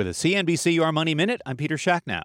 With a CNBC Your Money Minute, I'm Peter Schacknow.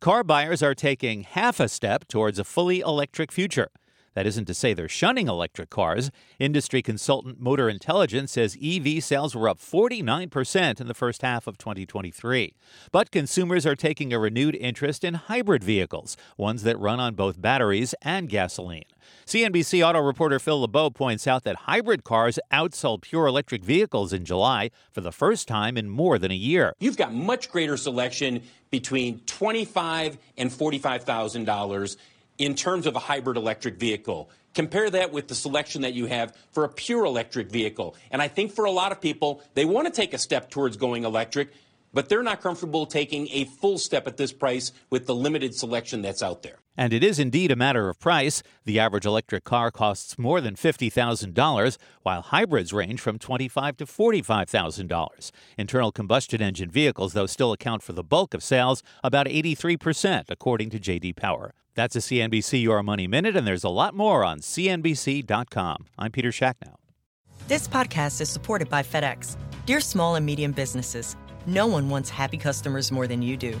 Car buyers are taking half a step towards a fully electric future. That isn't to say they're shunning electric cars. Industry consultant Motor Intelligence says EV sales were up 49% in the first half of 2023. But consumers are taking a renewed interest in hybrid vehicles, ones that run on both batteries and gasoline. CNBC auto reporter Phil LeBeau points out that hybrid cars outsold pure electric vehicles in July for the first time in more than a year. You've got much greater selection between 25 and $45,000 in terms of a hybrid electric vehicle. Compare that with the selection that you have for a pure electric vehicle. And I think for a lot of people, they want to take a step towards going electric, but they're not comfortable taking a full step at this price with the limited selection that's out there. And it is indeed a matter of price. The average electric car costs more than $50,000, while hybrids range from $25,000 to $45,000. Internal combustion engine vehicles, though, still account for the bulk of sales, about 83%, according to JD Power. That's a CNBC Your Money Minute, and there's a lot more on CNBC.com. I'm Peter Schacknow. This podcast is supported by FedEx. Dear small and medium businesses, no one wants happy customers more than you do.